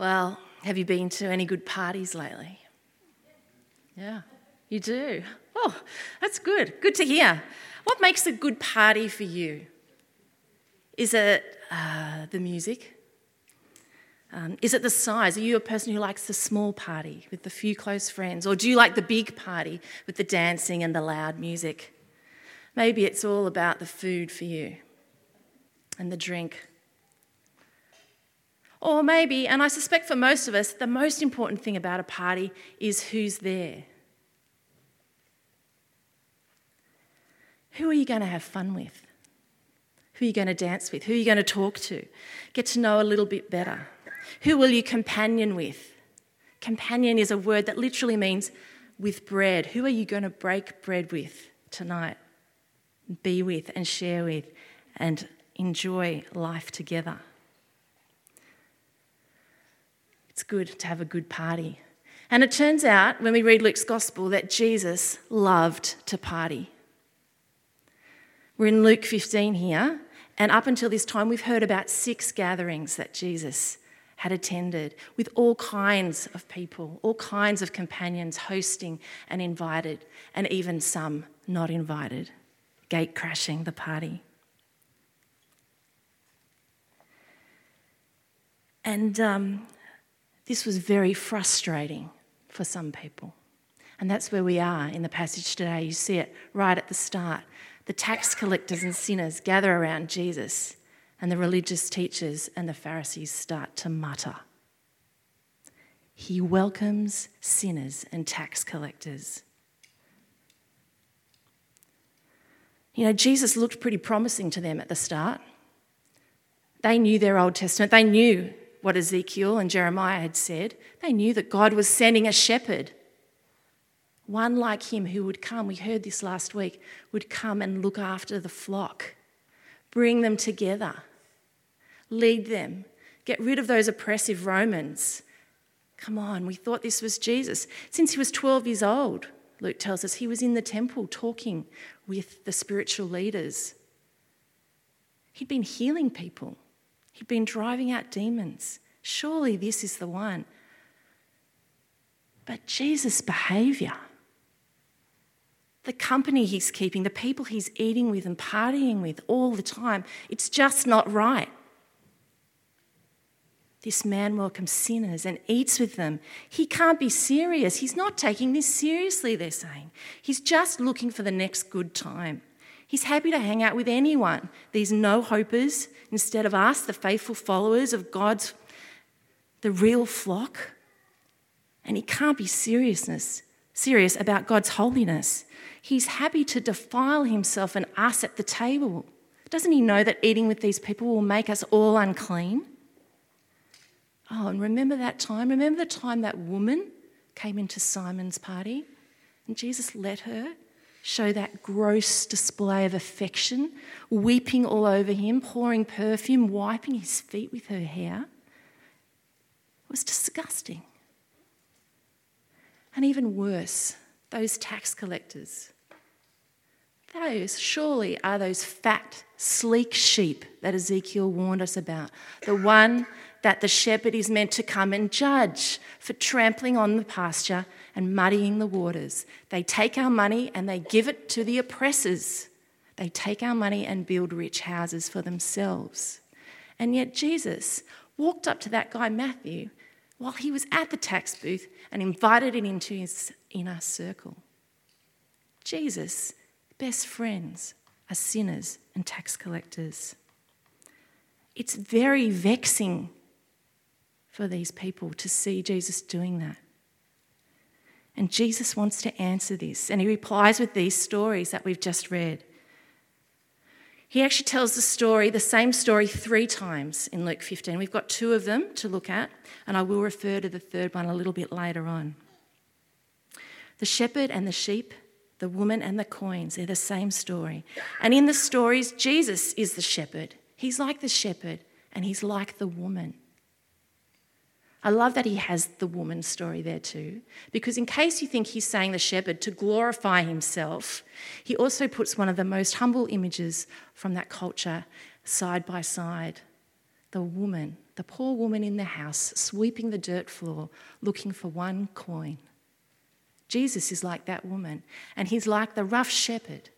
Well, have you been to any good parties lately? Yeah, you do. Oh, that's good. Good to hear. What makes a good party for you? Is it uh, the music? Um, is it the size? Are you a person who likes the small party with the few close friends? Or do you like the big party with the dancing and the loud music? Maybe it's all about the food for you and the drink. Or maybe, and I suspect for most of us, the most important thing about a party is who's there. Who are you going to have fun with? Who are you going to dance with? Who are you going to talk to? Get to know a little bit better. Who will you companion with? Companion is a word that literally means with bread. Who are you going to break bread with tonight? Be with and share with and enjoy life together. It's good to have a good party. And it turns out, when we read Luke's gospel, that Jesus loved to party. We're in Luke 15 here, and up until this time, we've heard about six gatherings that Jesus had attended with all kinds of people, all kinds of companions hosting and invited, and even some not invited, gate crashing the party. And um, this was very frustrating for some people. And that's where we are in the passage today. You see it right at the start. The tax collectors and sinners gather around Jesus and the religious teachers and the Pharisees start to mutter. He welcomes sinners and tax collectors. You know, Jesus looked pretty promising to them at the start. They knew their Old Testament, they knew what Ezekiel and Jeremiah had said. They knew that God was sending a shepherd, one like him who would come, we heard this last week, would come and look after the flock, bring them together lead them, get rid of those oppressive Romans. Come on, we thought this was Jesus. Since he was 12 years old, Luke tells us, he was in the temple talking with the spiritual leaders. He'd been healing people, he'd been driving out demons. Surely this is the one. But Jesus' behaviour, the company he's keeping, the people he's eating with and partying with all the time, it's just not right. This man welcomes sinners and eats with them. He can't be serious. He's not taking this seriously, they're saying. He's just looking for the next good time. He's happy to hang out with anyone, these no hopers, instead of us, the faithful followers of God's, the real flock. And he can't be seriousness, serious about God's holiness. He's happy to defile himself and us at the table. Doesn't he know that eating with these people will make us all unclean? Oh, and remember that time? Remember the time that woman came into Simon's party and Jesus let her show that gross display of affection, weeping all over him, pouring perfume, wiping his feet with her hair? It was disgusting. And even worse, those tax collectors. Those surely are those fat, sleek sheep that Ezekiel warned us about. The one that the shepherd is meant to come and judge for trampling on the pasture and muddying the waters. They take our money and they give it to the oppressors. They take our money and build rich houses for themselves. And yet Jesus walked up to that guy, Matthew, while he was at the tax booth and invited him into his inner circle. Jesus' best friends are sinners and tax collectors. It's very vexing for these people to see Jesus doing that. And Jesus wants to answer this, and he replies with these stories that we've just read. He actually tells the story, the same story, three times in Luke 15. We've got two of them to look at, and I will refer to the third one a little bit later on. The shepherd and the sheep, the woman and the coins, they're the same story. And in the stories, Jesus is the shepherd. He's like the shepherd, and he's like the woman. I love that he has the woman story there too, because in case you think he's saying the shepherd to glorify himself, he also puts one of the most humble images from that culture side by side the woman, the poor woman in the house, sweeping the dirt floor, looking for one coin. Jesus is like that woman, and he's like the rough shepherd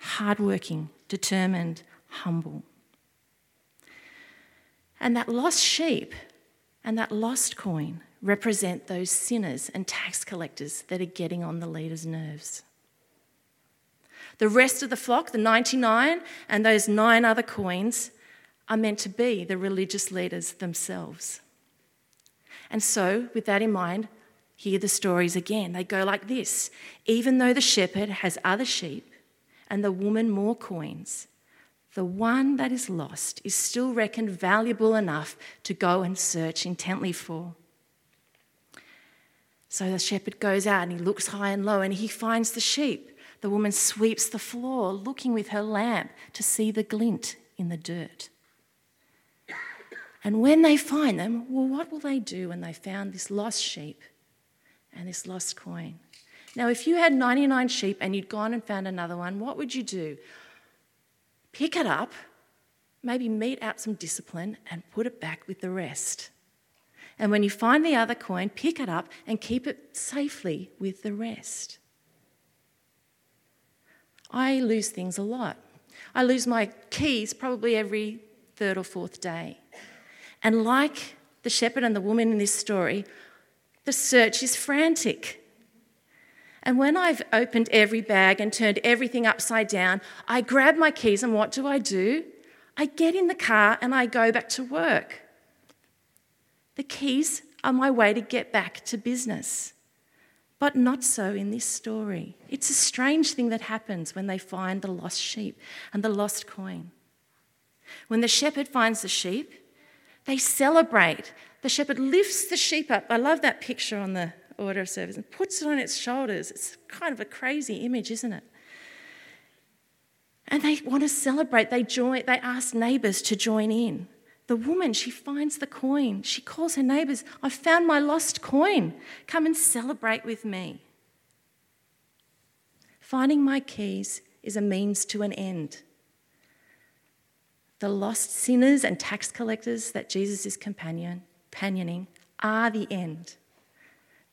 hardworking, determined, humble. And that lost sheep and that lost coin represent those sinners and tax collectors that are getting on the leader's nerves. The rest of the flock, the 99, and those nine other coins are meant to be the religious leaders themselves. And so, with that in mind, hear the stories again. They go like this Even though the shepherd has other sheep and the woman more coins, the one that is lost is still reckoned valuable enough to go and search intently for. So the shepherd goes out and he looks high and low and he finds the sheep. The woman sweeps the floor, looking with her lamp to see the glint in the dirt. And when they find them, well, what will they do when they found this lost sheep and this lost coin? Now, if you had 99 sheep and you'd gone and found another one, what would you do? Pick it up, maybe mete out some discipline, and put it back with the rest. And when you find the other coin, pick it up and keep it safely with the rest. I lose things a lot. I lose my keys probably every third or fourth day. And like the shepherd and the woman in this story, the search is frantic. And when I've opened every bag and turned everything upside down, I grab my keys and what do I do? I get in the car and I go back to work. The keys are my way to get back to business. But not so in this story. It's a strange thing that happens when they find the lost sheep and the lost coin. When the shepherd finds the sheep, they celebrate. The shepherd lifts the sheep up. I love that picture on the order of service and puts it on its shoulders. It's kind of a crazy image, isn't it? And they want to celebrate. They join, they ask neighbours to join in. The woman, she finds the coin. She calls her neighbours, I found my lost coin. Come and celebrate with me. Finding my keys is a means to an end. The lost sinners and tax collectors that Jesus is companioning are the end.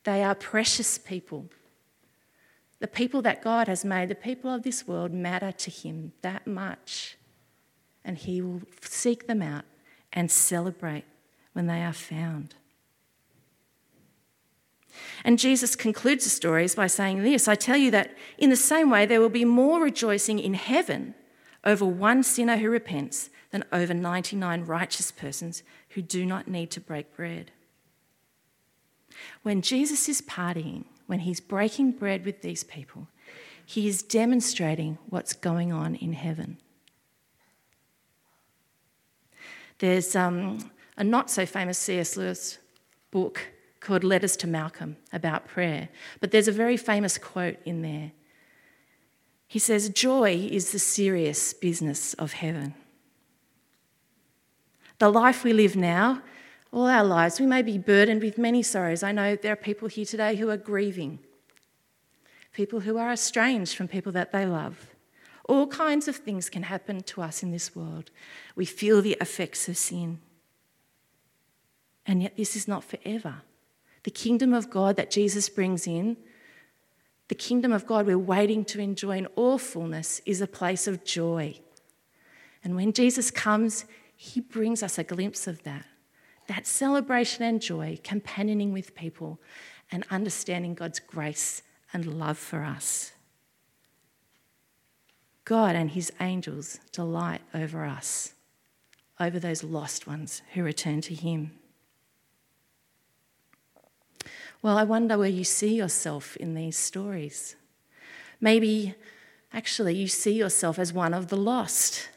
They are precious people. The people that God has made, the people of this world, matter to Him that much. And He will seek them out and celebrate when they are found. And Jesus concludes the stories by saying this I tell you that in the same way, there will be more rejoicing in heaven over one sinner who repents than over 99 righteous persons who do not need to break bread. When Jesus is partying, when he's breaking bread with these people, he is demonstrating what's going on in heaven. There's um, a not so famous C.S. Lewis book called Letters to Malcolm about prayer, but there's a very famous quote in there. He says, Joy is the serious business of heaven. The life we live now, all our lives, we may be burdened with many sorrows. I know there are people here today who are grieving, people who are estranged from people that they love. All kinds of things can happen to us in this world. We feel the effects of sin. And yet, this is not forever. The kingdom of God that Jesus brings in, the kingdom of God we're waiting to enjoy in all fullness, is a place of joy. And when Jesus comes, he brings us a glimpse of that that celebration and joy, companioning with people, and understanding God's grace and love for us. God and his angels delight over us, over those lost ones who return to him. Well, I wonder where you see yourself in these stories. Maybe actually you see yourself as one of the lost.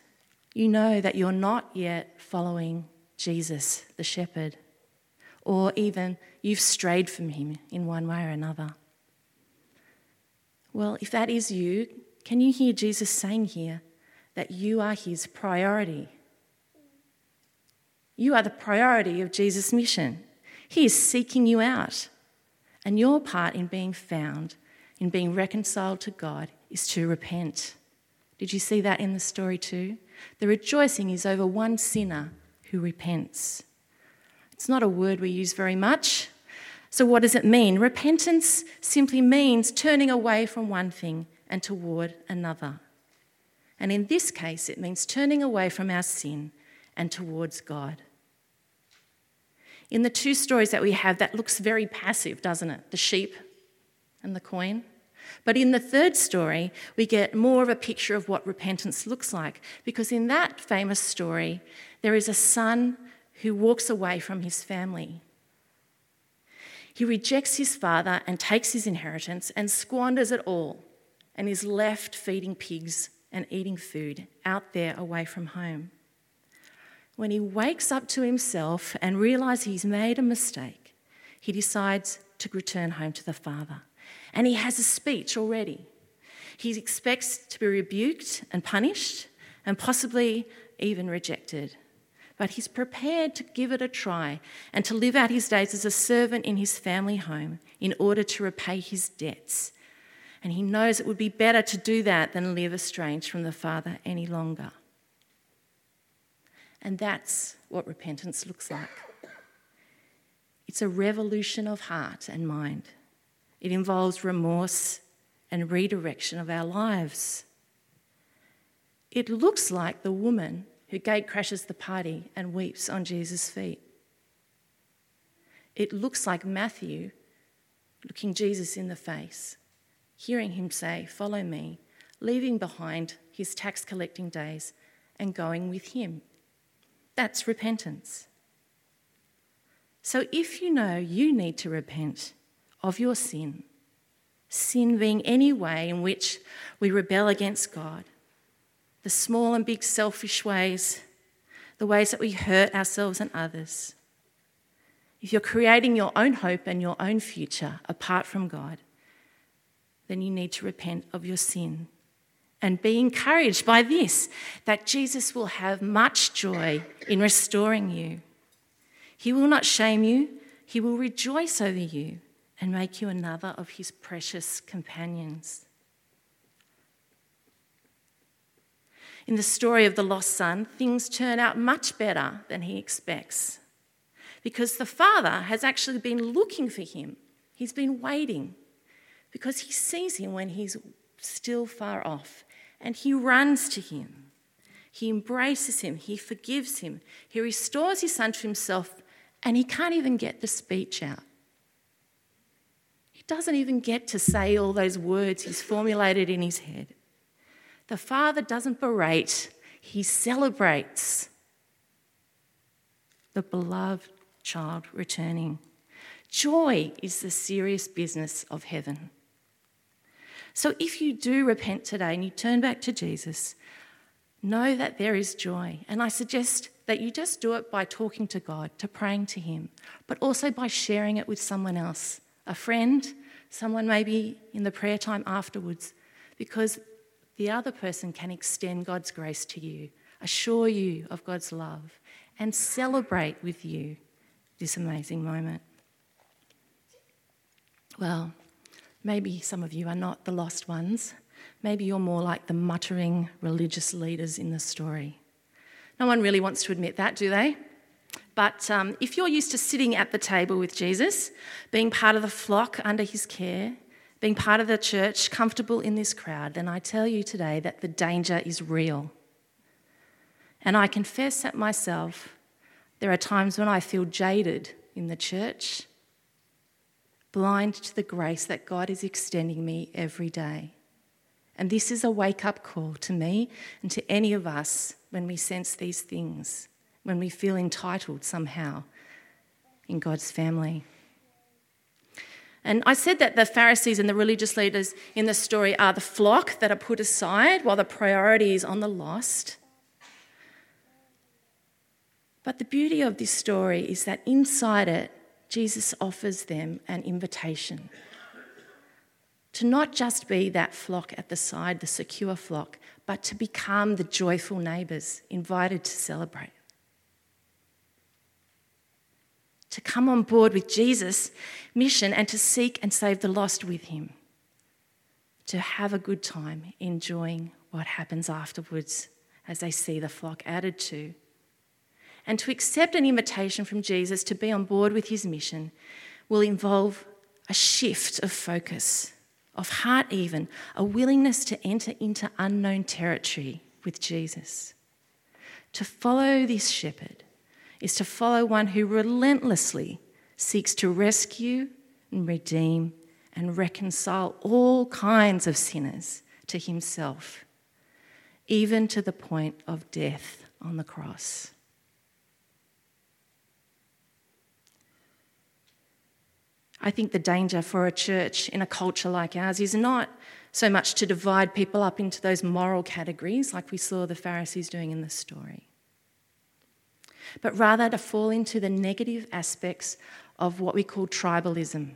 You know that you're not yet following Jesus, the shepherd, or even you've strayed from him in one way or another. Well, if that is you, can you hear Jesus saying here that you are his priority? You are the priority of Jesus' mission. He is seeking you out. And your part in being found, in being reconciled to God, is to repent. Did you see that in the story too? The rejoicing is over one sinner who repents. It's not a word we use very much. So, what does it mean? Repentance simply means turning away from one thing and toward another. And in this case, it means turning away from our sin and towards God. In the two stories that we have, that looks very passive, doesn't it? The sheep and the coin. But in the third story, we get more of a picture of what repentance looks like. Because in that famous story, there is a son who walks away from his family. He rejects his father and takes his inheritance and squanders it all and is left feeding pigs and eating food out there away from home. When he wakes up to himself and realizes he's made a mistake, he decides to return home to the father. And he has a speech already. He expects to be rebuked and punished and possibly even rejected. But he's prepared to give it a try and to live out his days as a servant in his family home in order to repay his debts. And he knows it would be better to do that than live estranged from the Father any longer. And that's what repentance looks like it's a revolution of heart and mind. It involves remorse and redirection of our lives. It looks like the woman who gate crashes the party and weeps on Jesus' feet. It looks like Matthew looking Jesus in the face, hearing him say, Follow me, leaving behind his tax collecting days and going with him. That's repentance. So if you know you need to repent, of your sin. Sin being any way in which we rebel against God, the small and big selfish ways, the ways that we hurt ourselves and others. If you're creating your own hope and your own future apart from God, then you need to repent of your sin and be encouraged by this that Jesus will have much joy in restoring you. He will not shame you, He will rejoice over you and make you another of his precious companions. In the story of the lost son, things turn out much better than he expects because the father has actually been looking for him. He's been waiting because he sees him when he's still far off and he runs to him. He embraces him, he forgives him, he restores his son to himself, and he can't even get the speech out doesn't even get to say all those words he's formulated in his head. The father doesn't berate, he celebrates the beloved child returning. Joy is the serious business of heaven. So if you do repent today and you turn back to Jesus, know that there is joy. And I suggest that you just do it by talking to God, to praying to Him, but also by sharing it with someone else a friend, someone maybe in the prayer time afterwards, because the other person can extend God's grace to you, assure you of God's love, and celebrate with you this amazing moment. Well, maybe some of you are not the lost ones. Maybe you're more like the muttering religious leaders in the story. No one really wants to admit that, do they? But um, if you're used to sitting at the table with Jesus, being part of the flock under his care, being part of the church, comfortable in this crowd, then I tell you today that the danger is real. And I confess that myself, there are times when I feel jaded in the church, blind to the grace that God is extending me every day. And this is a wake up call to me and to any of us when we sense these things when we feel entitled somehow in God's family. And I said that the Pharisees and the religious leaders in the story are the flock that are put aside while the priority is on the lost. But the beauty of this story is that inside it, Jesus offers them an invitation to not just be that flock at the side, the secure flock, but to become the joyful neighbours invited to celebrate. to come on board with Jesus' mission and to seek and save the lost with him, to have a good time enjoying what happens afterwards as they see the flock added to. And to accept an invitation from Jesus to be on board with his mission will involve a shift of focus, of heart, even, a willingness to enter into unknown territory with Jesus. To follow this shepherd is to follow one who relentlessly seeks to rescue and redeem and reconcile all kinds of sinners to himself, even to the point of death on the cross. I think the danger for a church in a culture like ours is not so much to divide people up into those moral categories like we saw the Pharisees doing in the story, but rather to fall into the negative aspects of what we call tribalism,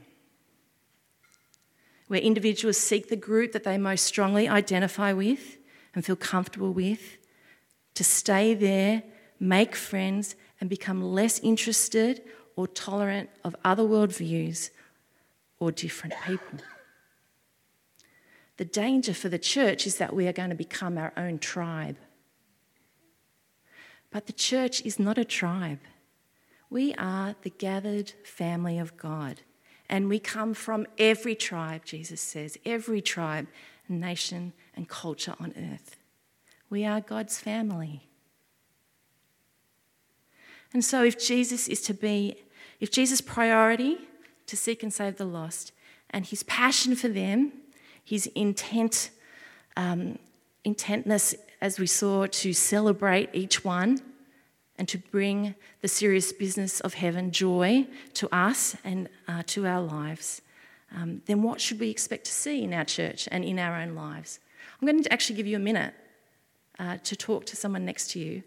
where individuals seek the group that they most strongly identify with and feel comfortable with, to stay there, make friends, and become less interested or tolerant of other worldviews or different people. The danger for the church is that we are going to become our own tribe. But the church is not a tribe. We are the gathered family of God. And we come from every tribe, Jesus says, every tribe, nation, and culture on earth. We are God's family. And so, if Jesus is to be, if Jesus' priority to seek and save the lost, and his passion for them, his intent, um, intentness, as we saw, to celebrate each one and to bring the serious business of heaven joy to us and uh, to our lives, um, then what should we expect to see in our church and in our own lives? I'm going to actually give you a minute uh, to talk to someone next to you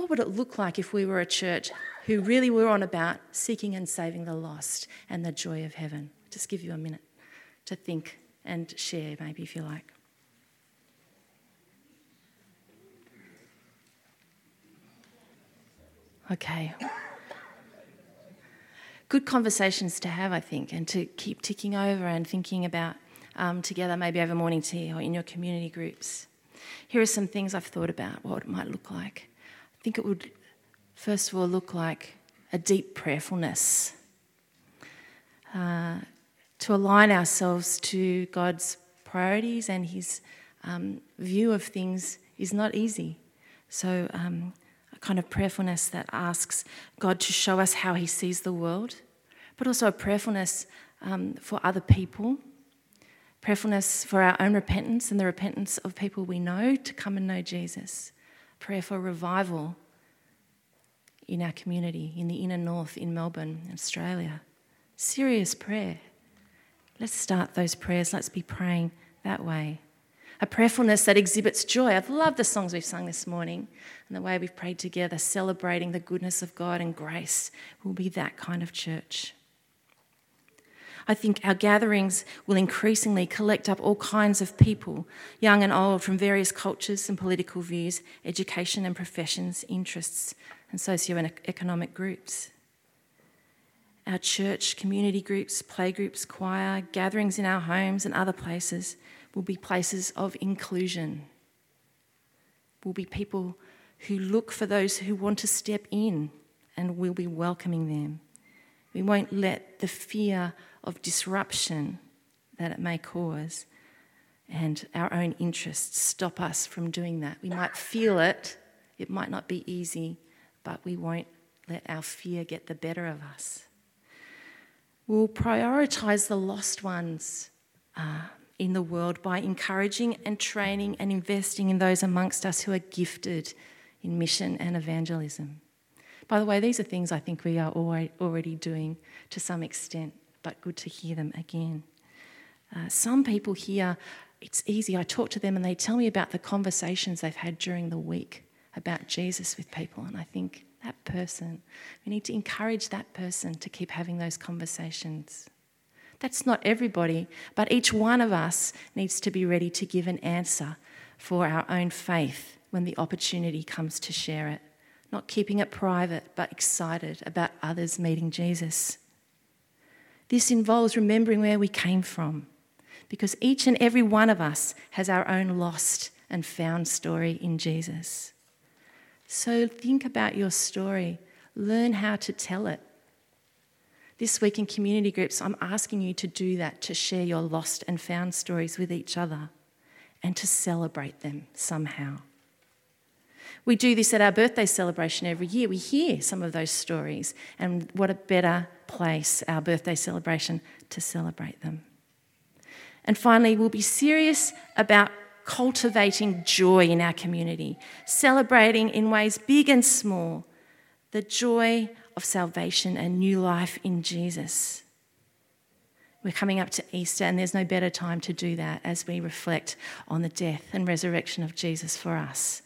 what would it look like if we were a church who really were on about seeking and saving the lost and the joy of heaven? Just give you a minute to think and share, maybe, if you like. Okay. Good conversations to have, I think, and to keep ticking over and thinking about um, together, maybe over morning tea or in your community groups. Here are some things I've thought about what it might look like. I think it would, first of all, look like a deep prayerfulness. Uh, to align ourselves to God's priorities and His um, view of things is not easy. So, um, kind of prayerfulness that asks God to show us how He sees the world, but also a prayerfulness um, for other people, prayerfulness for our own repentance and the repentance of people we know to come and know Jesus prayer for revival in our community, in the inner north, in Melbourne, Australia. Serious prayer. Let's start those prayers. Let's be praying that way. A prayerfulness that exhibits joy. I've loved the songs we've sung this morning and the way we've prayed together, celebrating the goodness of God and grace. Will be that kind of church. I think our gatherings will increasingly collect up all kinds of people, young and old, from various cultures and political views, education and professions, interests, and socio-economic groups. Our church, community groups, playgroups, choir, gatherings in our homes and other places will be places of inclusion. Will be people who look for those who want to step in and we'll be welcoming them. We won't let the fear of disruption that it may cause and our own interests stop us from doing that. We might feel it, it might not be easy, but we won't let our fear get the better of us. We'll prioritise the lost ones uh, in the world by encouraging and training and investing in those amongst us who are gifted in mission and evangelism. By the way, these are things I think we are already doing to some extent, but good to hear them again. Uh, some people here, it's easy. I talk to them and they tell me about the conversations they've had during the week about Jesus with people, and I think that person, we need to encourage that person to keep having those conversations. That's not everybody, but each one of us needs to be ready to give an answer for our own faith when the opportunity comes to share it not keeping it private, but excited about others meeting Jesus. This involves remembering where we came from, because each and every one of us has our own lost and found story in Jesus. So think about your story, learn how to tell it. This week in community groups, I'm asking you to do that, to share your lost and found stories with each other and to celebrate them somehow. We do this at our birthday celebration every year. We hear some of those stories, and what a better place, our birthday celebration, to celebrate them. And finally, we'll be serious about cultivating joy in our community, celebrating in ways big and small the joy of salvation and new life in Jesus. We're coming up to Easter, and there's no better time to do that as we reflect on the death and resurrection of Jesus for us,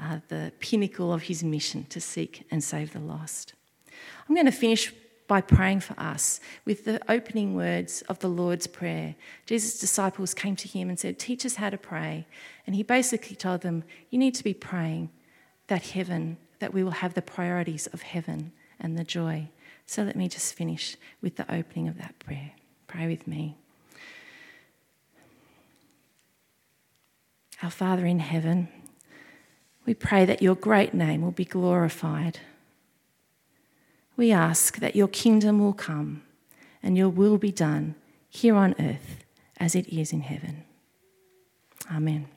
uh, the pinnacle of his mission to seek and save the lost. I'm going to finish by praying for us with the opening words of the Lord's Prayer. Jesus' disciples came to him and said, Teach us how to pray. And he basically told them, You need to be praying that heaven, that we will have the priorities of heaven and the joy. So let me just finish with the opening of that prayer. Pray with me. Our Father in heaven, we pray that your great name will be glorified we ask that your kingdom will come and your will be done here on earth as it is in heaven. Amen.